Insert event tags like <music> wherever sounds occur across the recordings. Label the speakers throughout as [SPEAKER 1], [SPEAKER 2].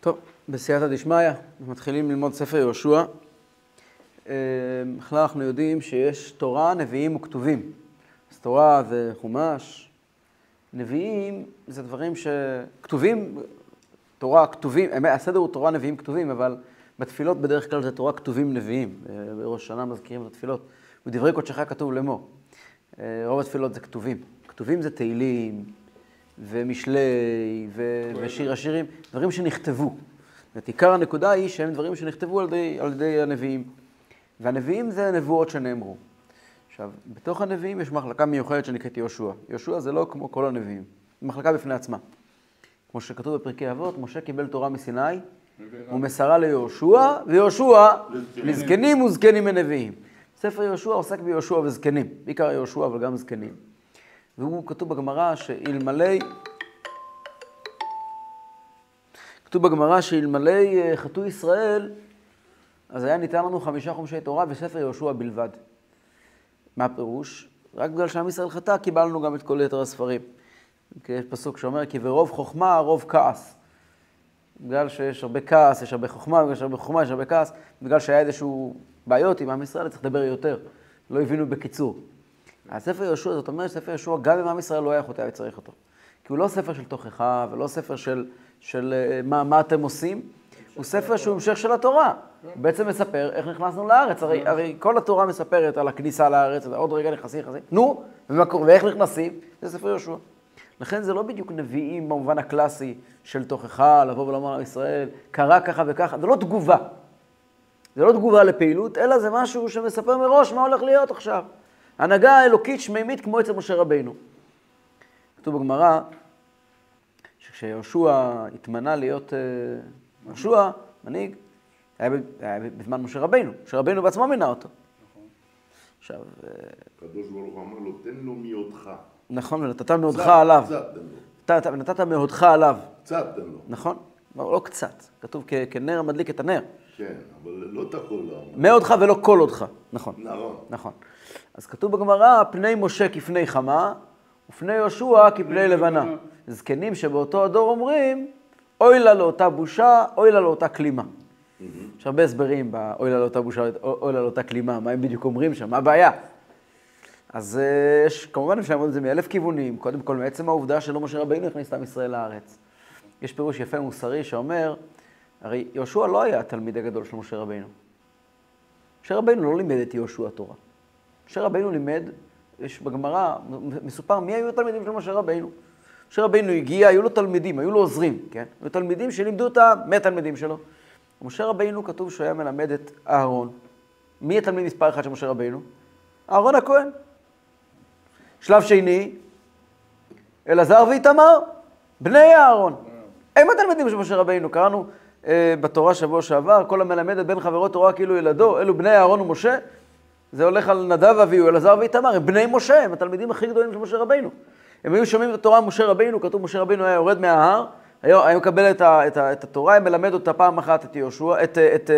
[SPEAKER 1] טוב, בסייעתא דשמיא, מתחילים ללמוד ספר יהושע. אה, בכלל אנחנו יודעים שיש תורה, נביאים וכתובים. אז תורה זה חומש, נביאים זה דברים שכתובים, תורה כתובים, הסדר הוא תורה, נביאים, כתובים, אבל בתפילות בדרך כלל זה תורה כתובים נביאים. אה, בראש שנה מזכירים את התפילות. בדברי קודשך כתוב לאמור. אה, רוב התפילות זה כתובים. כתובים זה תהילים, ומשלי, ו... ושיר השירים, דברים שנכתבו. זאת עיקר הנקודה היא שהם דברים שנכתבו על ידי, על ידי הנביאים. והנביאים זה נבואות שנאמרו. עכשיו, בתוך הנביאים יש מחלקה מיוחדת שנקראת יהושע. יהושע זה לא כמו כל הנביאים, זו מחלקה בפני עצמה. כמו שכתוב בפרקי אבות, משה קיבל תורה מסיני, ומסרה ליהושע, ויהושע לזקנים וזקנים מנביאים. ספר יהושע עוסק ביהושע וזקנים, בעיקר יהושע אבל גם זקנים. והוא כתוב בגמרא שאלמלא... כתוב בגמרא שאלמלא אה, חטאו ישראל, אז היה ניתן לנו חמישה חומשי תורה וספר יהושע בלבד. מה הפירוש? רק בגלל שעם ישראל חטא, קיבלנו גם את כל יתר הספרים. יש פסוק שאומר, כי ברוב חוכמה, רוב כעס. בגלל שיש הרבה כעס, יש הרבה חוכמה, בגלל שיש הרבה חוכמה, יש הרבה כעס, בגלל שהיה איזשהו בעיות עם עם ישראל, צריך לדבר יותר. לא הבינו בקיצור. הספר יהושע, זאת אומרת, ספר יהושע, גם אם עם ישראל לא היה חוטא, היה צריך אותו. כי הוא לא ספר של תוכחה, ולא ספר של, של אה, מה, מה אתם עושים, הוא ספר שהוא המשך של התורה. הוא בעצם מספר איך נכנסנו לארץ. הרי, הרי כל התורה מספרת על הכניסה לארץ, עוד רגע נכנסים, נכנסים. נו, ואיך נכנסים? זה ספר יהושע. לכן זה לא בדיוק נביאים במובן הקלאסי של תוכחה, לבוא ולומר עם ישראל, קרה ככה וככה, זה לא תגובה. זה לא תגובה לפעילות, אלא זה משהו שמספר מראש מה הולך להיות עכשיו. הנהגה אלוקית שמימית כמו אצל משה רבינו. כתוב בגמרא, שכשיהושע התמנה להיות אה, יהושע, מנהיג, היה, היה בזמן משה רבינו. משה רבינו בעצמו מינה אותו.
[SPEAKER 2] עכשיו... אה, הקדוש ברוך הוא אמר לו, תן לו מאותך.
[SPEAKER 1] נכון, ונתת מאותך עליו.
[SPEAKER 2] קצת תן
[SPEAKER 1] לו. ונתת מאותך עליו.
[SPEAKER 2] קצת תן לו.
[SPEAKER 1] נכון, לא, לא קצת. כתוב כנר המדליק את הנר.
[SPEAKER 2] כן, אבל לא את הכל. לא.
[SPEAKER 1] מאותך ולא כל אותך. נכון.
[SPEAKER 2] נכון.
[SPEAKER 1] נכון. אז כתוב בגמרא, פני משה כפני חמה, ופני יהושע כפני לבנה. זקנים שבאותו הדור אומרים, אוי לה לאותה בושה, אוי לה לאותה כלימה. יש הרבה הסברים באוי לה לאותה בושה, אוי לה לאותה כלימה, מה הם בדיוק אומרים שם, מה הבעיה? אז אה, יש, כמובן אפשר ללמוד את זה מאלף כיוונים, קודם כל מעצם העובדה שלא משה רבינו הכניס את עם ישראל לארץ. יש פירוש יפה מוסרי שאומר, הרי יהושע לא היה התלמיד הגדול של משה רבינו. משה רבינו לא לימד את יהושע תורה. משה רבינו לימד, יש בגמרא, מסופר מי היו התלמידים של משה רבינו. משה רבינו הגיע, היו לו תלמידים, היו לו עוזרים, כן? היו תלמידים שלימדו אותם מהתלמידים שלו. משה רבינו כתוב שהוא היה מלמד את אהרון. מי התלמיד מספר אחד של משה רבינו? אהרון הכהן. שלב שני, אלעזר ואיתמר, בני אהרון. הם התלמידים של משה רבינו. קראנו בתורה שבוע שעבר, כל המלמד את בן חברו תורה כאילו ילדו, אלו בני אהרון ומשה. זה הולך על נדב אביהו, אלעזר ואיתמר, הם בני משה, הם התלמידים הכי גדולים של משה רבינו. הם היו שומעים את התורה משה רבינו, כתוב משה רבינו היה יורד מההר, היה, היה מקבל את, ה, את, ה, את התורה, היה מלמד אותה פעם אחת את יהושע, את, את, את,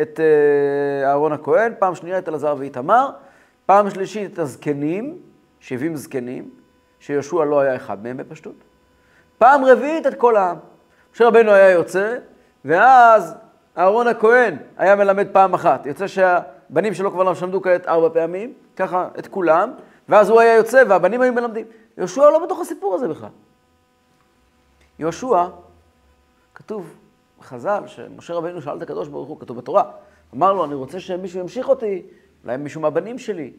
[SPEAKER 1] את אה, אהרון הכהן, פעם שנייה את אלעזר ואיתמר, פעם שלישית את הזקנים, 70 זקנים, שיהושע לא היה אחד מהם בפשטות. פעם רביעית את כל העם. משה רבינו היה יוצא, ואז אהרון הכהן היה מלמד פעם אחת. יוצא שהבנים שלו כבר לא שמדו כעת ארבע פעמים, ככה את כולם, ואז הוא היה יוצא והבנים היו מלמדים. יהושע לא בתוך הסיפור הזה בכלל. יהושע, כתוב בחז"ל, שמשה רבינו שאל את הקדוש ברוך הוא, כתוב בתורה, אמר לו, אני רוצה שמישהו ימשיך אותי, אולי מישהו מהבנים שלי.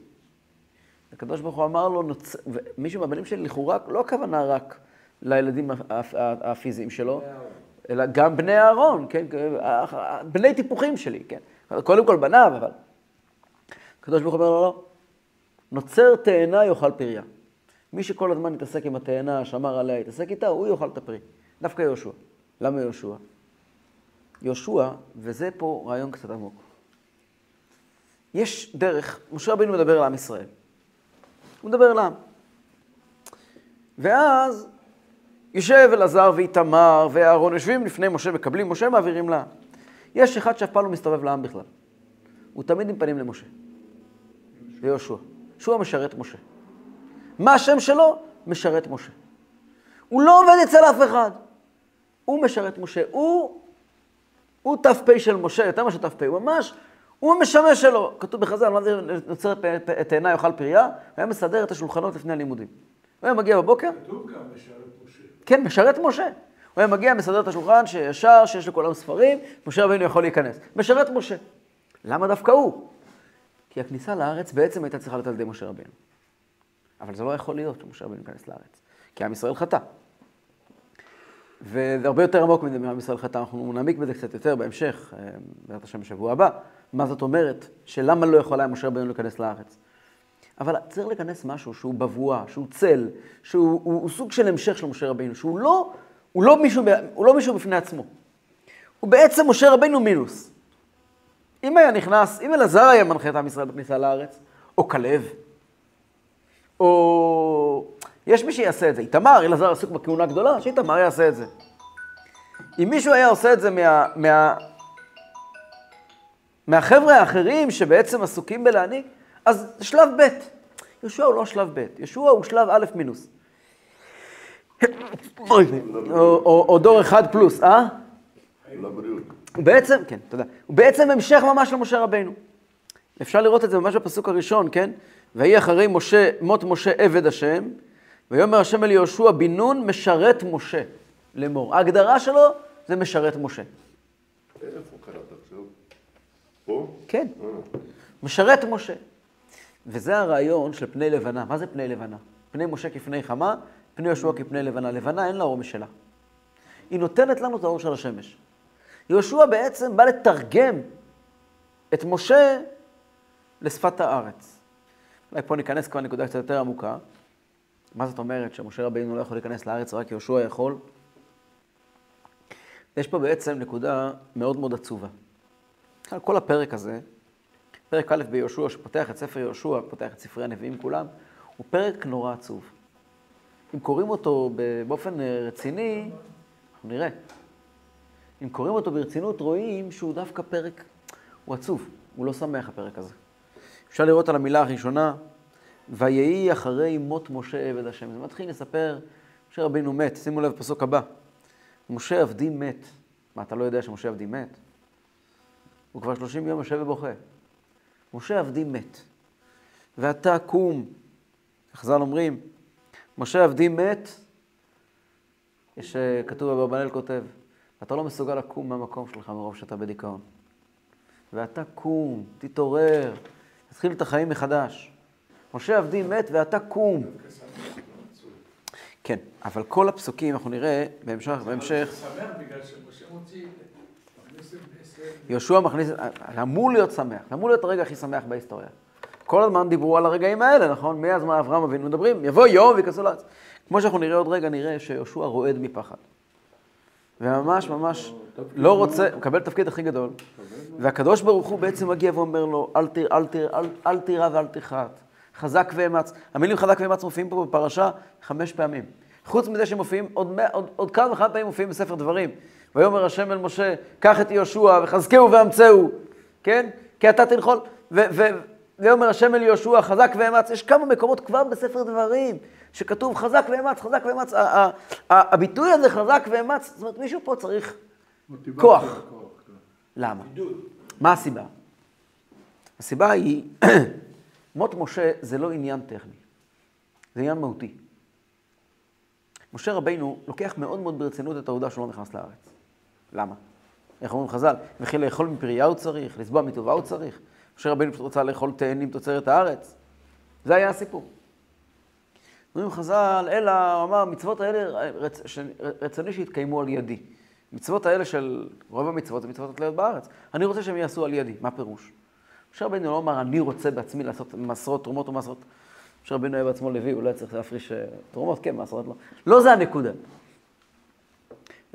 [SPEAKER 1] הקדוש ברוך הוא אמר לו, נוצ... מישהו מהבנים שלי, לכאורה, לא הכוונה רק לילדים הפיזיים שלו, אלא גם בני אהרון, כן? בני טיפוחים שלי, כן? קודם כל בניו, אבל... הקדוש ברוך הוא אומר לו, לא, נוצר תאנה יאכל פריה. מי שכל הזמן יתעסק עם התאנה, שמר עליה, יתעסק איתה, הוא יאכל את הפרי. דווקא יהושע. למה יהושע? יהושע, וזה פה רעיון קצת עמוק. יש דרך, משה רבינו מדבר על עם ישראל. הוא מדבר על עם. ואז יושב אלעזר ואיתמר ואהרון יושבים לפני משה, מקבלים משה, מעבירים לעם. יש אחד שאף פעם לא מסתובב לעם בכלל. הוא תמיד עם פנים למשה. ויהושע. שהוא המשרת משה. מה השם שלו? משרת משה. הוא לא עובד אצל אף אחד. הוא משרת משה, הוא, הוא ת"פ של משה, יותר מאשר ת"פ, הוא ממש, הוא המשמש שלו. כתוב בחז"ל, מה זה נוצר את עיניי יאכל פריה? הוא היה מסדר את השולחנות לפני הלימודים. הוא היה מגיע בבוקר,
[SPEAKER 3] כתוב גם משרת.
[SPEAKER 1] כן, משרת משה. הוא היה מגיע, מסדר את השולחן, שישר, שיש לכולם ספרים, משה רבינו יכול להיכנס. משרת משה. למה דווקא הוא? כי הכניסה לארץ בעצם הייתה צריכה להיות על ידי משה רבינו. אבל זה לא יכול להיות שמשה רבינו ייכנס לארץ, כי עם ישראל חטא. וזה הרבה יותר עמוק מזה מעם ישראל חטא, אנחנו נעמיק בזה קצת יותר בהמשך, אה, בעזרת השם בשבוע הבא, מה זאת אומרת, שלמה לא יכול היה משה רבינו להיכנס לארץ. אבל צריך להיכנס משהו שהוא בבואה, שהוא צל, שהוא הוא, הוא סוג של המשך של משה רבינו, שהוא לא, הוא לא, מישהו, הוא לא מישהו בפני עצמו. הוא בעצם משה רבינו מינוס. אם היה נכנס, אם אלעזר היה מנחה את עם ישראל בכניסה לארץ, או כלב, או... יש מי שיעשה את זה. איתמר, אלעזר עסוק בכהונה גדולה, שאיתמר יעשה את זה. אם מישהו היה עושה את זה מה... מה... מהחבר'ה האחרים שבעצם עסוקים בלהעניק, אז שלב ב'. יהושע הוא לא שלב ב', יהושע הוא שלב א' מינוס. או, דור אחד פלוס, אה? בעצם, כן, תודה. הוא בעצם המשך ממש למשה רבינו. אפשר לראות את זה ממש בפסוק הראשון, כן? ויהי אחרי משה, מות משה עבד השם, ויאמר השם אל יהושע בן נון משרת משה לאמור. ההגדרה שלו זה משרת משה.
[SPEAKER 2] איפה קראת עכשיו? פה?
[SPEAKER 1] כן, משרת משה. וזה הרעיון של פני לבנה. מה זה פני לבנה? פני משה כפני חמה, פני יהושע כפני לבנה. לבנה אין לה אור משלה. היא נותנת לנו את האור של השמש. יהושע בעצם בא לתרגם את משה לשפת הארץ. אולי פה ניכנס כבר לנקודה קצת יותר עמוקה. מה זאת אומרת שמשה רבינו לא יכול להיכנס לארץ, רק יהושע יכול? יש פה בעצם נקודה מאוד מאוד עצובה. כל הפרק הזה, פרק א' ביהושע, שפותח את ספר יהושע, פותח את ספרי הנביאים כולם, הוא פרק נורא עצוב. אם קוראים אותו באופן אה, רציני, אנחנו נראה. אם קוראים אותו ברצינות, רואים שהוא דווקא פרק, הוא עצוב, הוא לא שמח הפרק הזה. אפשר לראות על המילה הראשונה, ויהי אחרי מות משה עבד השם. זה מתחיל לספר, משה רבינו מת, שימו לב פסוק הבא. משה עבדי מת. מה, אתה לא יודע שמשה עבדי מת? הוא כבר שלושים יום יושב ובוכה. משה עבדי מת. ואתה קום, חז"ל אומרים, משה עבדי מת, יש, אה, כתוב, אברבנאל כותב, אתה לא מסוגל לקום מהמקום שלך מרוב שאתה בדיכאון. ואתה קום, תתעורר, תתחיל את החיים מחדש. משה עבדי מת ואתה קום. כן, אבל כל הפסוקים, אנחנו נראה בהמשך, בהמשך, יהושע מכניס, אמור להיות שמח, אמור להיות הרגע הכי שמח בהיסטוריה. כל הזמן דיברו על הרגעים האלה, נכון? מאז מה אברהם אבינו מדברים, יבוא יום וייכנסו לארץ. כמו שאנחנו נראה עוד רגע, נראה שיהושע רועד מפחד. וממש ממש לא רוצה, מקבל תפקיד הכי גדול. והקדוש ברוך הוא בעצם מגיע ואומר לו, אל תיר- אל תיר- אל- תירא ואל תחת. חזק ואמץ. המילים חזק ואמץ מופיעים פה בפרשה חמש פעמים. חוץ מזה שמופיעים, עוד, מאה- עוד, עוד כמה וכמה פעמים מופיעים בספר דברים. ויאמר השם אל משה, קח את יהושע וחזקהו ואמצהו, כן? כי אתה תנחול. ויאמר השם אל יהושע, חזק ואמץ. יש כמה מקומות כבר בספר דברים, שכתוב חזק ואמץ, חזק ואמץ. הביטוי הזה, חזק ואמץ, זאת אומרת, מישהו פה צריך כוח.
[SPEAKER 3] כן.
[SPEAKER 1] למה? מה הסיבה? הסיבה היא, <clears throat> מות משה זה לא עניין טכני, זה עניין מהותי. משה רבינו לוקח מאוד מאוד ברצינות את העובדה שהוא לא נכנס לארץ. למה? איך אומרים חז"ל? וכי לאכול מפריה הוא צריך, לסבוע מטובה הוא צריך. משה רבינו פשוט רצה לאכול תאנים תוצרת הארץ. זה היה הסיפור. אומרים חז"ל, אלא, הוא אמר, מצוות האלה, רצ... ש... רצוני שיתקיימו על ידי. מצוות האלה של, רוב המצוות זה מצוות התלויות בארץ. אני רוצה שהם יעשו על ידי, מה פירוש? משה רבינו לא אמר, אני רוצה בעצמי לעשות מעשרות תרומות או מעשרות. משה רבינו היה בעצמו לוי, הוא לא היה צריך להפריש אה, תרומות, כן, מעשרות לא. לא זה הנקודה.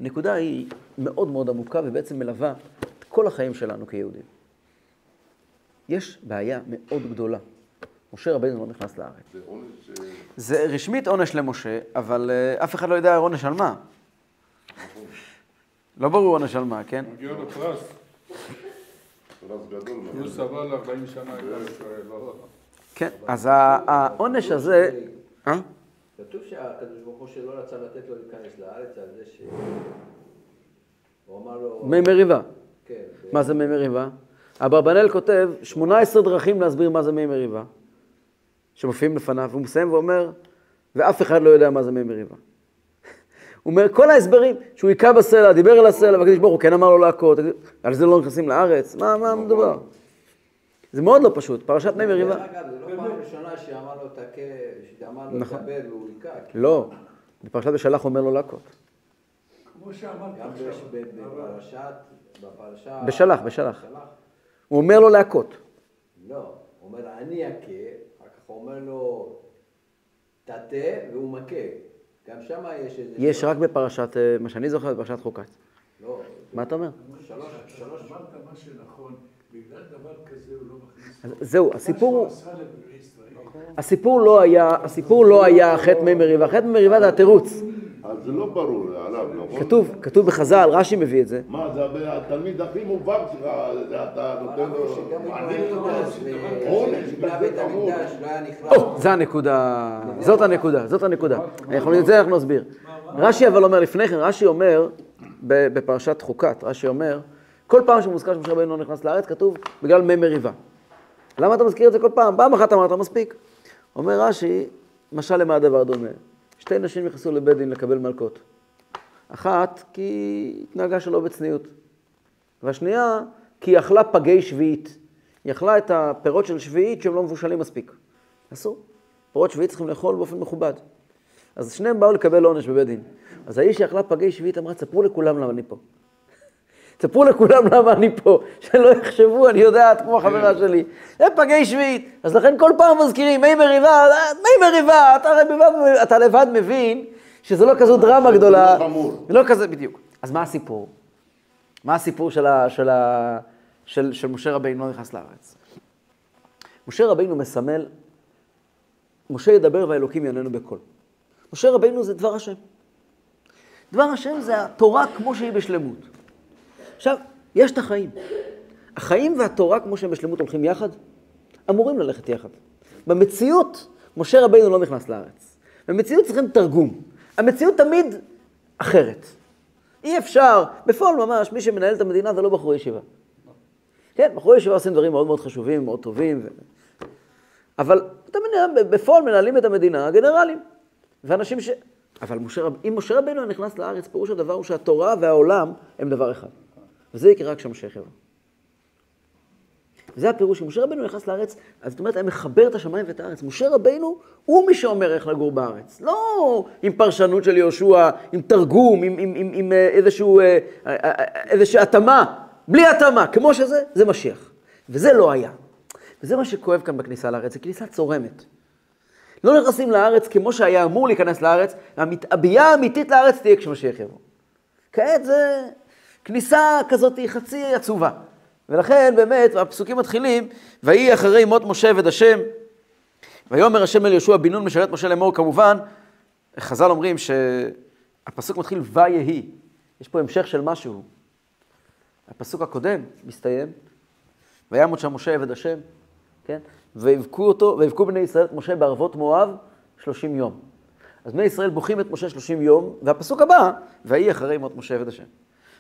[SPEAKER 1] הנקודה היא מאוד מאוד עמוקה ובעצם מלווה את כל החיים שלנו כיהודים. יש בעיה מאוד גדולה. משה רבינו לא נכנס לארץ.
[SPEAKER 2] זה עונש... אה,
[SPEAKER 1] זה רשמית עונש למשה, אבל uh, אף אחד לא יודע עונש על מה. לא ברור עונש על מה, כן?
[SPEAKER 3] מגיע לו פרס,
[SPEAKER 2] פרס גדול.
[SPEAKER 3] הוא. סבל 40 שנה לא?
[SPEAKER 1] כן, אז העונש הזה...
[SPEAKER 4] כתוב שהקדוש ברוך הוא שלא רצה לתת לו להיכנס לארץ על זה ש...
[SPEAKER 1] מי מריבה.
[SPEAKER 4] כן.
[SPEAKER 1] מה זה מי מריבה? אברבנאל כותב 18 דרכים להסביר מה זה מי מריבה, שמופיעים לפניו, והוא מסיים ואומר, ואף אחד לא יודע מה זה מי מריבה. <laughs> הוא אומר, כל ההסברים, שהוא היכה בסלע, דיבר אל הסלע, והקדוש ברוך הוא כן אמר לו להכות, על זה לא נכנסים לארץ, מה, מה מדובר? זה מאוד לא פשוט, פרשת מי מריבה.
[SPEAKER 4] דרך אגב, זה לא פעם ראשונה שאמר לו תכה, שאמר לו
[SPEAKER 1] נכון.
[SPEAKER 4] תקבל והוא היכה.
[SPEAKER 1] לא, בפרשת בשלח אומר לו להכות.
[SPEAKER 3] כמו שאמרת
[SPEAKER 4] גם
[SPEAKER 3] עכשיו.
[SPEAKER 4] בפרשת, בפרשה...
[SPEAKER 1] בשלח, בשלח. הוא אומר לו להכות.
[SPEAKER 4] לא, הוא אומר אני אכה, אחר כך הוא אומר לו תתה והוא מכה. גם שם יש איזה...
[SPEAKER 1] יש רק בפרשת, אה, מה שאני זוכר, בפרשת חוקת.
[SPEAKER 4] לא,
[SPEAKER 1] מה אתה אומר?
[SPEAKER 4] שלוש, שלוש...
[SPEAKER 3] אמרת מה שנכון, בגלל דבר כזה הוא לא מכניס.
[SPEAKER 1] זהו, הסיפור הוא...
[SPEAKER 3] ישראל.
[SPEAKER 1] הסיפור לא היה, הסיפור לא היה חטא מי מריבה, חטא מי מריבה זה התירוץ.
[SPEAKER 2] אז זה לא ברור עליו, נכון?
[SPEAKER 1] כתוב, כתוב בחז"ל, רש"י מביא את זה.
[SPEAKER 2] מה, זה התלמיד הכי מובהק שלך, אתה נותן לו...
[SPEAKER 4] שגם
[SPEAKER 2] מעניק
[SPEAKER 4] בבית המקדש,
[SPEAKER 2] עונש
[SPEAKER 4] לא היה.
[SPEAKER 1] או, זה הנקודה, זאת הנקודה, זאת הנקודה. אנחנו, את זה אנחנו נסביר. רש"י אבל אומר לפני כן, רש"י אומר, בפרשת חוקת, רש"י אומר, כל פעם שמוזכר שמשה רבנו לא נכנס לארץ, כתוב בגלל מי מריבה. למה אתה מזכיר את זה כל פעם? פעם אחת אמרת, מספיק. אומר רש"י, משל למה הדבר דומה? שתי נשים נכנסו לבית דין לקבל מלקות. אחת, כי היא התנהגה שלא בצניעות. והשנייה, כי היא אכלה פגי שביעית. היא אכלה את הפירות של שביעית שהם לא מבושלים מספיק. אסור. פירות שביעית צריכים לאכול באופן מכובד. אז שניהם באו לקבל עונש בבית דין. אז האיש שאכלה פגי שביעית אמרה, ספרו לכולם למה אני פה. ספרו לכולם למה אני פה, <laughs> שלא יחשבו, אני יודעת, כמו החברה שלי. זה פגי שביעית. אז לכן כל פעם מזכירים, מי מריבה, מי מריבה, אתה, לבד, אתה לבד מבין שזה לא כזו דרמה גדולה.
[SPEAKER 2] לא.
[SPEAKER 1] זה לא כזה, בדיוק. אז מה הסיפור? מה הסיפור של, ה, של, ה, של, של משה רבינו לא נכנס לארץ? משה רבינו מסמל, משה ידבר והאלוקים יעננו בקול. משה רבינו זה דבר השם. דבר השם זה התורה כמו שהיא בשלמות. עכשיו, יש את החיים. החיים והתורה כמו שהם בשלמות הולכים יחד, אמורים ללכת יחד. במציאות, משה רבינו לא נכנס לארץ. במציאות צריכים תרגום. המציאות תמיד אחרת. אי אפשר, בפועל ממש, מי שמנהל את המדינה זה לא בחורי ישיבה. כן, בחורי ישיבה עושים דברים מאוד מאוד חשובים, מאוד טובים, ו... אבל אתה מנהל, בפועל מנהלים את המדינה הגנרלים. ואנשים ש... אבל משה רב... אם משה רבנו נכנס לארץ, פירוש הדבר הוא שהתורה והעולם הם דבר אחד. וזה יקרה רק כשהמשיח יבוא. וזה הפירוש, שמשה רבנו נכנס לארץ, אז זאת אומרת, היה מחבר את השמיים ואת הארץ. משה רבנו הוא מי שאומר איך לגור בארץ. לא עם פרשנות של יהושע, עם תרגום, עם, עם, עם, עם אה, איזשהו, אה, אה, איזושהי התאמה. בלי התאמה, כמו שזה, זה משיח. וזה לא היה. וזה מה שכואב כאן בכניסה לארץ, זה כניסה צורמת. לא נכנסים לארץ כמו שהיה אמור להיכנס לארץ, והביאה האמיתית לארץ תהיה כשמשיח יבוא. כעת זה כניסה כזאת חצי עצובה. ולכן באמת, הפסוקים מתחילים, ויהי אחרי מות משה עבד השם, ויאמר השם אל יהושע בן נון משרת משה לאמור, כמובן, חז"ל אומרים שהפסוק מתחיל ויהי, יש פה המשך של משהו. הפסוק הקודם מסתיים, וימות שם משה עבד השם, כן? ויבכו אותו, ויבכו בני ישראל את משה בערבות מואב שלושים יום. אז בני ישראל בוכים את משה שלושים יום, והפסוק הבא, ויהי אחרי מות משה עבד השם.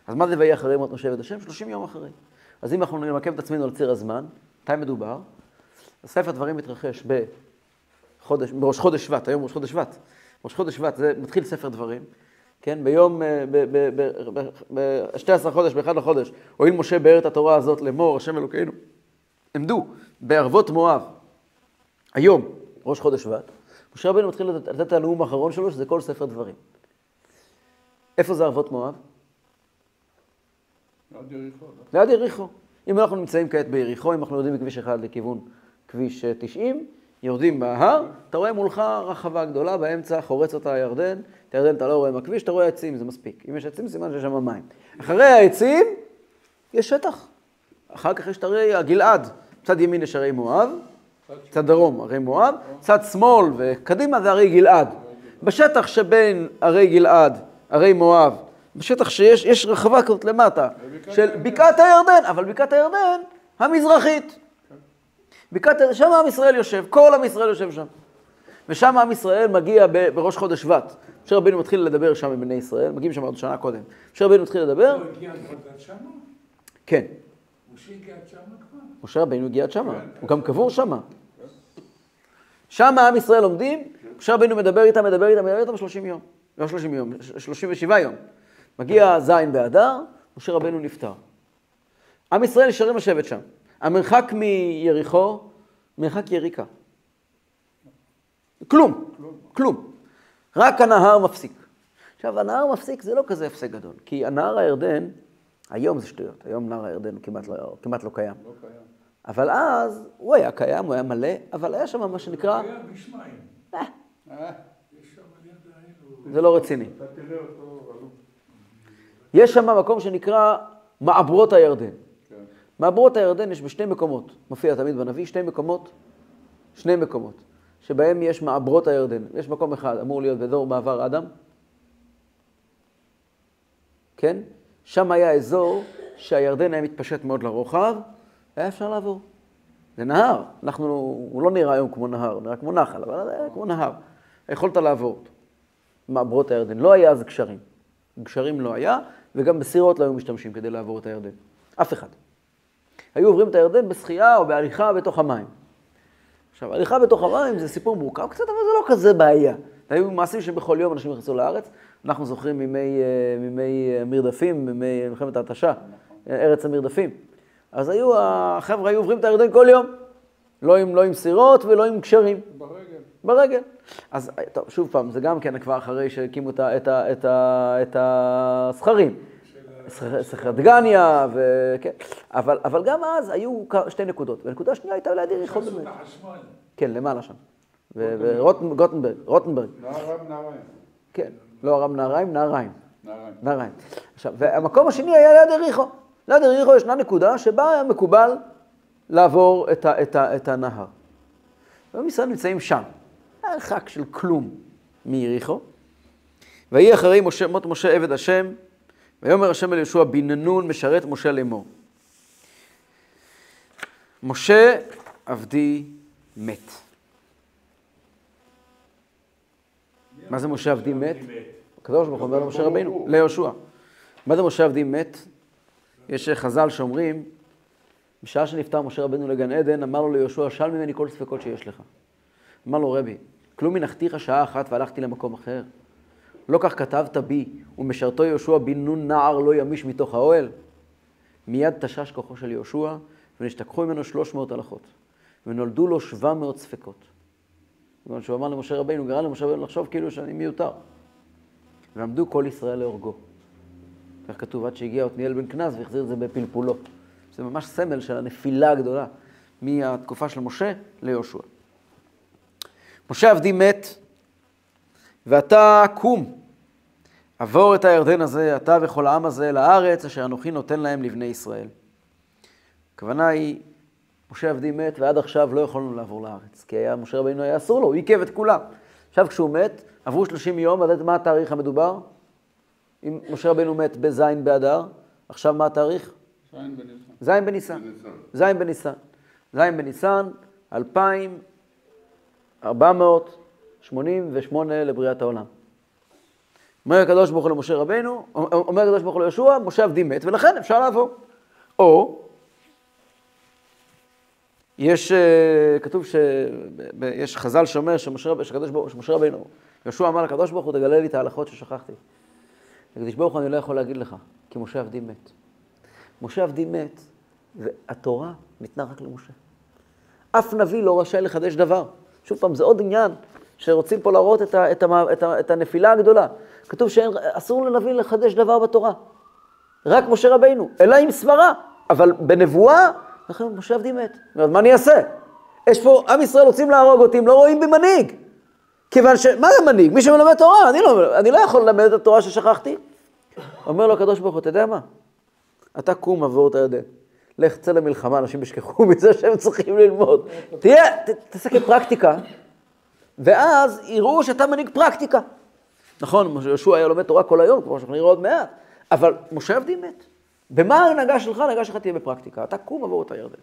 [SPEAKER 1] אז מה זה ויהי אחרי מות משה עבד השם? שלושים יום אחרי. אז אם אנחנו נמקם את עצמנו על ציר הזמן, מתי מדובר? ספר דברים מתרחש בחודש, בראש חודש שבט, היום ראש חודש שבט. ראש חודש שבט, זה מתחיל ספר דברים, כן? ביום, ב-12 חודש, באחד לחודש, הואיל משה באר את התורה הזאת לאמור, השם אלוקינו. עמדו בערבות מואב, היום, ראש חודש שבט, משה רבנו מתחיל לתת את הנאום האחרון שלו, שזה כל ספר דברים. איפה זה ערבות מואב?
[SPEAKER 3] עד יריחו.
[SPEAKER 1] ליד יריחו. אם אנחנו נמצאים כעת ביריחו, אם אנחנו יורדים מכביש אחד לכיוון כביש 90, יורדים בהר, אתה רואה מולך רחבה גדולה, באמצע חורץ אותה הירדן, את הירדן אתה לא רואה מהכביש, אתה רואה עצים, זה מספיק. אם יש עצים, סימן שיש שם מים. אחרי העצים, יש שטח. אחר כך יש את הרי הגלעד. צד ימין יש הרי מואב, צד דרום הרי מואב, צד שמאל וקדימה זה הרי גלעד. בשטח שבין הרי גלעד, הרי מואב, בשטח שיש יש רחבה כזאת למטה, של בקעת הירדן, אבל בקעת הירדן המזרחית. בקעת הירדן, שם עם ישראל יושב, כל עם ישראל יושב שם. ושם עם ישראל מגיע ב- בראש חודש שבט, משה רבינו מתחיל לדבר שם עם בני ישראל, מגיעים שם עוד שנה קודם. משה רבינו מתחיל לדבר,
[SPEAKER 3] לא הגיע עד שמה?
[SPEAKER 1] כן,
[SPEAKER 3] משה הגיע עד שמה כבר?
[SPEAKER 1] משה רבינו הגיע עד שמה, הוא גם קבור שמה. שמה עם ישראל עומדים, משה רבינו מדבר איתם, מדבר איתם, מדבר איתם 30 יום. לא 30 יום, 37 יום. מגיע ז' באדר, משה רבינו נפטר. עם ישראל נשארים לשבת שם. המרחק מיריחו, מרחק יריקה. כלום, כלום. רק הנהר מפסיק. עכשיו, הנהר מפסיק זה לא כזה הפסק גדול, כי הנהר הירדן, היום זה שטויות, היום נהר הירדן הוא כמעט לא, כמעט לא קיים.
[SPEAKER 5] לא קיים.
[SPEAKER 1] אבל אז הוא היה קיים, הוא היה מלא, אבל היה שם מה שנקרא,
[SPEAKER 3] היה בשמיים.
[SPEAKER 5] אה,
[SPEAKER 3] האלו.
[SPEAKER 1] זה לא רציני.
[SPEAKER 5] אתה תראה אותו אלוף.
[SPEAKER 1] יש שם מקום שנקרא מעברות הירדן.
[SPEAKER 5] כן.
[SPEAKER 1] מעברות הירדן יש בשני מקומות, מופיע תמיד בנביא, שני מקומות, שני מקומות, שבהם יש מעברות הירדן. יש מקום אחד, אמור להיות באזור מעבר אדם, כן? שם היה אזור שהירדן היה מתפשט מאוד לרוחב, היה אפשר לעבור. זה נהר, אנחנו, הוא לא נראה היום כמו נהר, הוא נראה כמו נחל, אבל זה היה כמו נהר. יכולת לעבור אותו. מעברות הירדן. לא היה אז גשרים. גשרים לא היה, וגם בסירות לא היו משתמשים כדי לעבור את הירדן. אף אחד. היו עוברים את הירדן בשחייה או בהליכה בתוך המים. עכשיו, הליכה בתוך המים זה סיפור מורכב קצת, אבל זה לא כזה בעיה. היו מעשים שבכל יום אנשים נכנסו לארץ. אנחנו זוכרים מימי, אה, מימי אה, מרדפים, מימי מלחמת ההתשה, ארץ המרדפים. אז היו, החבר'ה היו עוברים את הירדן כל יום. לא עם, לא עם סירות ולא עם גשרים.
[SPEAKER 5] ברגל.
[SPEAKER 1] ברגל. אז טוב, שוב פעם, זה גם כן כבר אחרי שהקימו את, הסכרים. סכ- סכר דגניה, וכן. אבל, אבל גם אז היו שתי נקודות. והנקודה השנייה הייתה ליד יריחו
[SPEAKER 3] עשו
[SPEAKER 1] באמת. כן, למעלה שם. ורוטנברג, רוטנברג.
[SPEAKER 5] נערם נעריים.
[SPEAKER 1] כן. לא ארם נהריים, נהריים.
[SPEAKER 5] נעריים.
[SPEAKER 1] נהריים. עכשיו, והמקום השני היה ליד יריחו. ליד יריחו ישנה נקודה שבה היה מקובל לעבור את, ה, את, ה, את הנהר. ועם ישראל נמצאים שם, מרחק של כלום מיריחו. ויהי אחרי משה, מות משה עבד השם, ויאמר השם אל יהושע בן נון משרת משה לאמור. משה עבדי מת. מה זה משה עבדי מת? הקדוש ברוך הוא אומר למשה רבינו, ליהושע. מה זה משה עבדי מת? יש חז"ל שאומרים, בשעה שנפטר משה רבנו לגן עדן, אמר לו ליהושע, שאל ממני כל ספקות שיש לך. אמר לו, רבי, כלום הנחתיך שעה אחת והלכתי למקום אחר? לא כך כתבת בי, ומשרתו יהושע בן נון נער לא ימיש מתוך האוהל? מיד תשש כוחו של יהושע, ונשתכחו ממנו שלוש מאות הלכות, ונולדו לו שבע מאות ספקות. זאת אומרת שהוא אמר למשה רבינו, גרם למשה רבינו לחשוב כאילו שאני מיותר. ועמדו כל ישראל להורגו. כך כתוב, עד שהגיע עתניאל בן כנז והחזיר את זה בפלפולו. זה ממש סמל של הנפילה הגדולה מהתקופה של משה ליהושע. משה עבדי מת, ואתה קום, עבור את הירדן הזה, אתה וכל העם הזה, לארץ אשר אנוכי נותן להם לבני ישראל. הכוונה היא, משה עבדי מת, ועד עכשיו לא יכולנו לעבור לארץ, כי היה, משה רבינו היה אסור לו, הוא עיכב את כולם. עכשיו כשהוא מת, עברו 30 יום, יודעת מה התאריך המדובר? אם משה רבינו מת בז' באדר, עכשיו מה התאריך?
[SPEAKER 5] שיין בניסן.
[SPEAKER 1] ז' בניסן.
[SPEAKER 2] בניסן.
[SPEAKER 1] ז' בניסן. ז' בניסן, 2488 לבריאת העולם. אומר הקדוש ברוך הוא למשה רבינו, אומר הקדוש ברוך הוא ליהושע, משה עבדי מת, ולכן אפשר לעבור. או, יש, אה, כתוב שיש חז"ל שאומר שמשה רבינו, יהושע אמר לקדוש ברוך הוא, תגלה לי את ההלכות ששכחתי. הקדוש ברוך הוא, אני לא יכול להגיד לך, כי משה עבדי מת. משה עבדי מת, והתורה ניתנה רק למשה. אף נביא לא רשאי לחדש דבר. שוב פעם, זה עוד עניין שרוצים פה להראות את, ה, את, ה, את, ה, את הנפילה הגדולה. כתוב שאסור לנביא לחדש דבר בתורה. רק משה רבינו, אלא עם סברה. אבל בנבואה, לכן משה עבדי מת. אומרת, מה אני אעשה? יש פה, עם ישראל רוצים להרוג אותי, הם לא רואים בי מנהיג. כיוון ש... מה זה מנהיג? מי שמלמד תורה, אני לא, אני לא יכול ללמד את התורה ששכחתי. אומר לו הקדוש ברוך הוא, אתה יודע מה? אתה קום עבור את הירדן. לך צא למלחמה, אנשים ישכחו <laughs> מזה שהם צריכים ללמוד. תהיה, ת, תעשה כפרקטיקה, ואז יראו שאתה מנהיג פרקטיקה. נכון, יהושע היה לומד תורה כל היום, כמו שאנחנו נראה עוד מעט, אבל משה עבדי מת. במה ההנהגה שלך? ההנהגה שלך תהיה בפרקטיקה. אתה קום עבור את הירדן.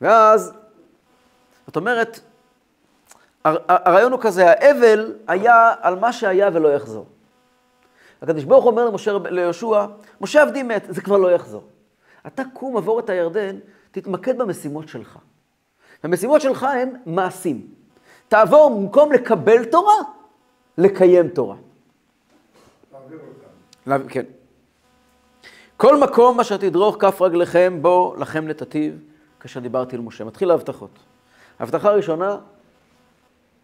[SPEAKER 1] ואז, זאת אומרת, הר- הרעיון הוא כזה, האבל היה על מה שהיה ולא יחזור. הקדוש ברוך אומר למשה, ליהושע, משה עבדי מת, זה כבר לא יחזור. אתה קום, עבור את הירדן, תתמקד במשימות שלך. המשימות שלך הן מעשים. תעבור במקום לקבל תורה, לקיים תורה.
[SPEAKER 3] להעביר
[SPEAKER 1] כן. כל מקום אשר תדרוך כף רגליכם בו לכם נתתיו, כאשר דיברתי אל משה. מתחיל ההבטחות. ההבטחה הראשונה,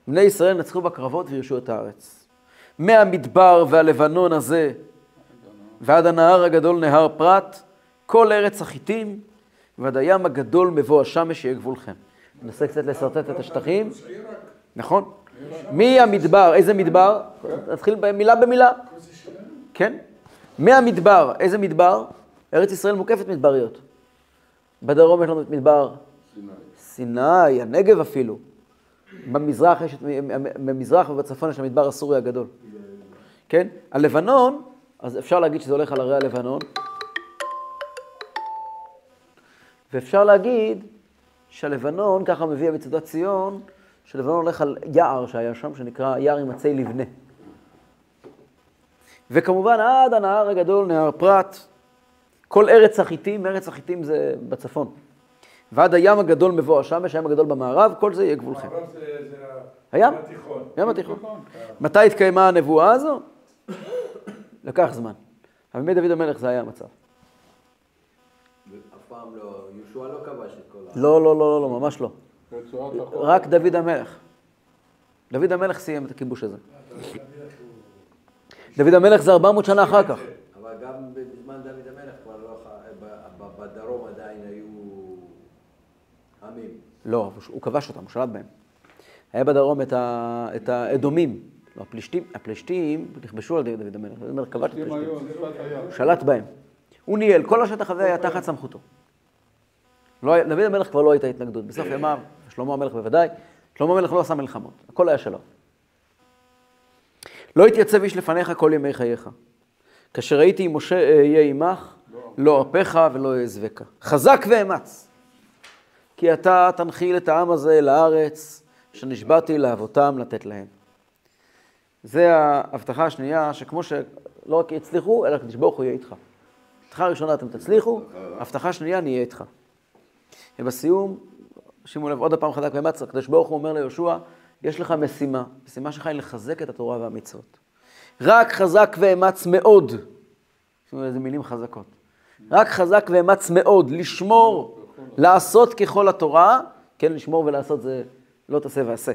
[SPEAKER 1] בני ישראל נצחו בקרבות וירשו את הארץ. מהמדבר והלבנון הזה ועד הנהר הגדול נהר פרת, כל ארץ החיטים ועד הים הגדול מבוא השמש יהיה גבולכם. ננסה קצת לשרטט את השטחים. נכון. מהמדבר, איזה מדבר? נתחיל במילה במילה. כן? מהמדבר, איזה מדבר? ארץ ישראל מוקפת מדבריות. בדרום יש לנו את מדבר.
[SPEAKER 2] סיני,
[SPEAKER 1] הנגב אפילו. במזרח יש במזרח ובצפון יש המדבר הסורי הגדול. כן? הלבנון, אז אפשר להגיד שזה הולך על הרי הלבנון. ואפשר להגיד שהלבנון, ככה מביא מצודת ציון, שלבנון הולך על יער שהיה שם, שנקרא יער עם עצי לבנה. וכמובן עד הנהר הגדול, נהר פרת, כל ארץ החיטים, ארץ החיטים זה בצפון. ועד הים הגדול מבוא השמש, הים הגדול במערב, כל זה יהיה גבולכם.
[SPEAKER 3] זה
[SPEAKER 1] הים?
[SPEAKER 3] התיכון.
[SPEAKER 1] ים התיכון. מתי התקיימה הנבואה הזו? <coughs> לקח זמן. אבל בימי דוד המלך זה היה המצב.
[SPEAKER 4] אף פעם לא, יהושע לא כבש את כל ה...
[SPEAKER 1] לא, לא, לא, לא, לא, ממש לא. רק דוד המלך. דוד המלך סיים את הכיבוש הזה. דוד המלך זה 400 שנה אחר כך.
[SPEAKER 4] אבל גם בזמן דוד המלך כבר לא... ח- ב- ב- בדרום עדיין היו עמים.
[SPEAKER 1] לא, הוא כבש אותם, הוא שלט בהם. היה בדרום את, ה, את האדומים. לא, הפלישתים, הפלישתים נכבשו על ידי דוד המלך. דוד המלך כבש את הפלישתים.
[SPEAKER 5] הים.
[SPEAKER 1] הוא שלט בהם. הוא ניהל, כל השטח הזה היה תחת סמכותו. לא, דוד המלך כבר לא הייתה התנגדות. בסוף ימיו, שלמה המלך בוודאי, שלמה המלך לא עשה מלחמות, הכל היה שלו. לא יתייצב איש לפניך כל ימי חייך. כאשר הייתי עם משה אהיה עמך, לא ארפך ולא אעזבך. חזק ואמץ. כי אתה תנחיל את העם הזה לארץ, שנשבעתי לאבותם לתת להם. זה ההבטחה השנייה, שכמו שלא רק יצליחו, אלא הקדוש ברוך הוא יהיה איתך. הבטחה ראשונה אתם תצליחו, הבטחה שנייה נהיה איתך. ובסיום, שימו לב עוד פעם חזק ואמץ, הקדוש ברוך הוא אומר ליהושע, יש לך משימה, משימה שלך היא לחזק את התורה והמצוות. רק חזק ואמץ מאוד, שימו לב איזה מילים חזקות, רק חזק ואמץ מאוד, לשמור, לעשות ככל התורה, כן, לשמור ולעשות זה לא תעשה ועשה.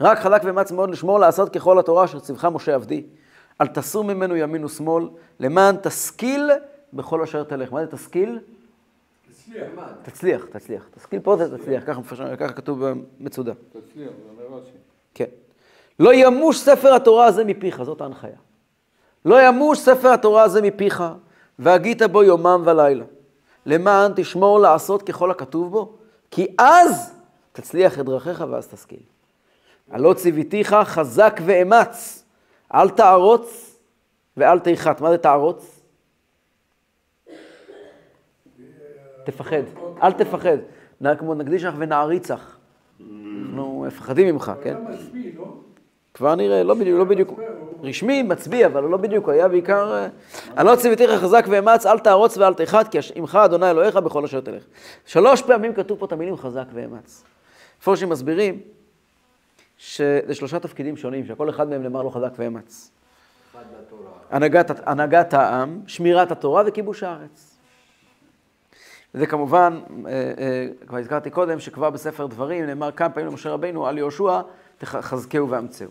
[SPEAKER 1] רק חזק ואמץ מאוד לשמור לעשות ככל התורה אשר ציווך משה עבדי. אל תסור ממנו ימין ושמאל, למען תשכיל בכל אשר תלך. מה זה תשכיל? תצליח, תצליח. תשכיל פה זה תצליח, ככה, ככה כתוב במצודה.
[SPEAKER 5] תצליח, זה אומר רש"י.
[SPEAKER 1] כן. לא ימוש ספר התורה הזה מפיך, זאת ההנחיה. לא ימוש ספר התורה הזה מפיך, והגית בו יומם ולילה. למען תשמור לעשות ככל הכתוב בו, כי אז תצליח את דרכיך ואז תשכיל. הלא ציוויתיך חזק ואמץ, אל תערוץ ואל תיחת. מה זה תערוץ? תפחד, אל תפחד. כמו נקדישך ונעריצך. אנחנו מפחדים ממך, כן?
[SPEAKER 3] לא?
[SPEAKER 1] כבר נראה, לא בדיוק, לא בדיוק. רשמי, מצביע, אבל לא בדיוק, היה בעיקר... אה, אני לא ציוויתיך חזק ואמץ, אל תערוץ ואל תיחת, כי עמך אדוני אלוהיך בכל אשר תלך. שלוש פעמים כתוב פה את המילים חזק ואמץ. מפורשים מסבירים שזה שלושה תפקידים שונים, שכל אחד מהם נאמר לו חזק ואמץ. הנהגת, הנהגת העם, שמירת התורה וכיבוש הארץ. וזה כמובן, אה, אה, כבר הזכרתי קודם, שכבר בספר דברים נאמר כמה פעמים למשה רבינו על יהושע, תחזקהו ואמצהו.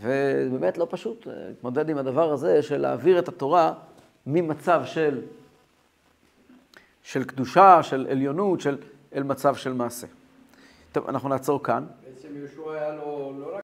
[SPEAKER 1] ובאמת לא פשוט אה, להתמודד עם הדבר הזה של להעביר את התורה ממצב של, של קדושה, של עליונות, של, אל מצב של מעשה. טוב, אנחנו נעצור כאן.
[SPEAKER 4] בעצם יהושע היה לו לא רק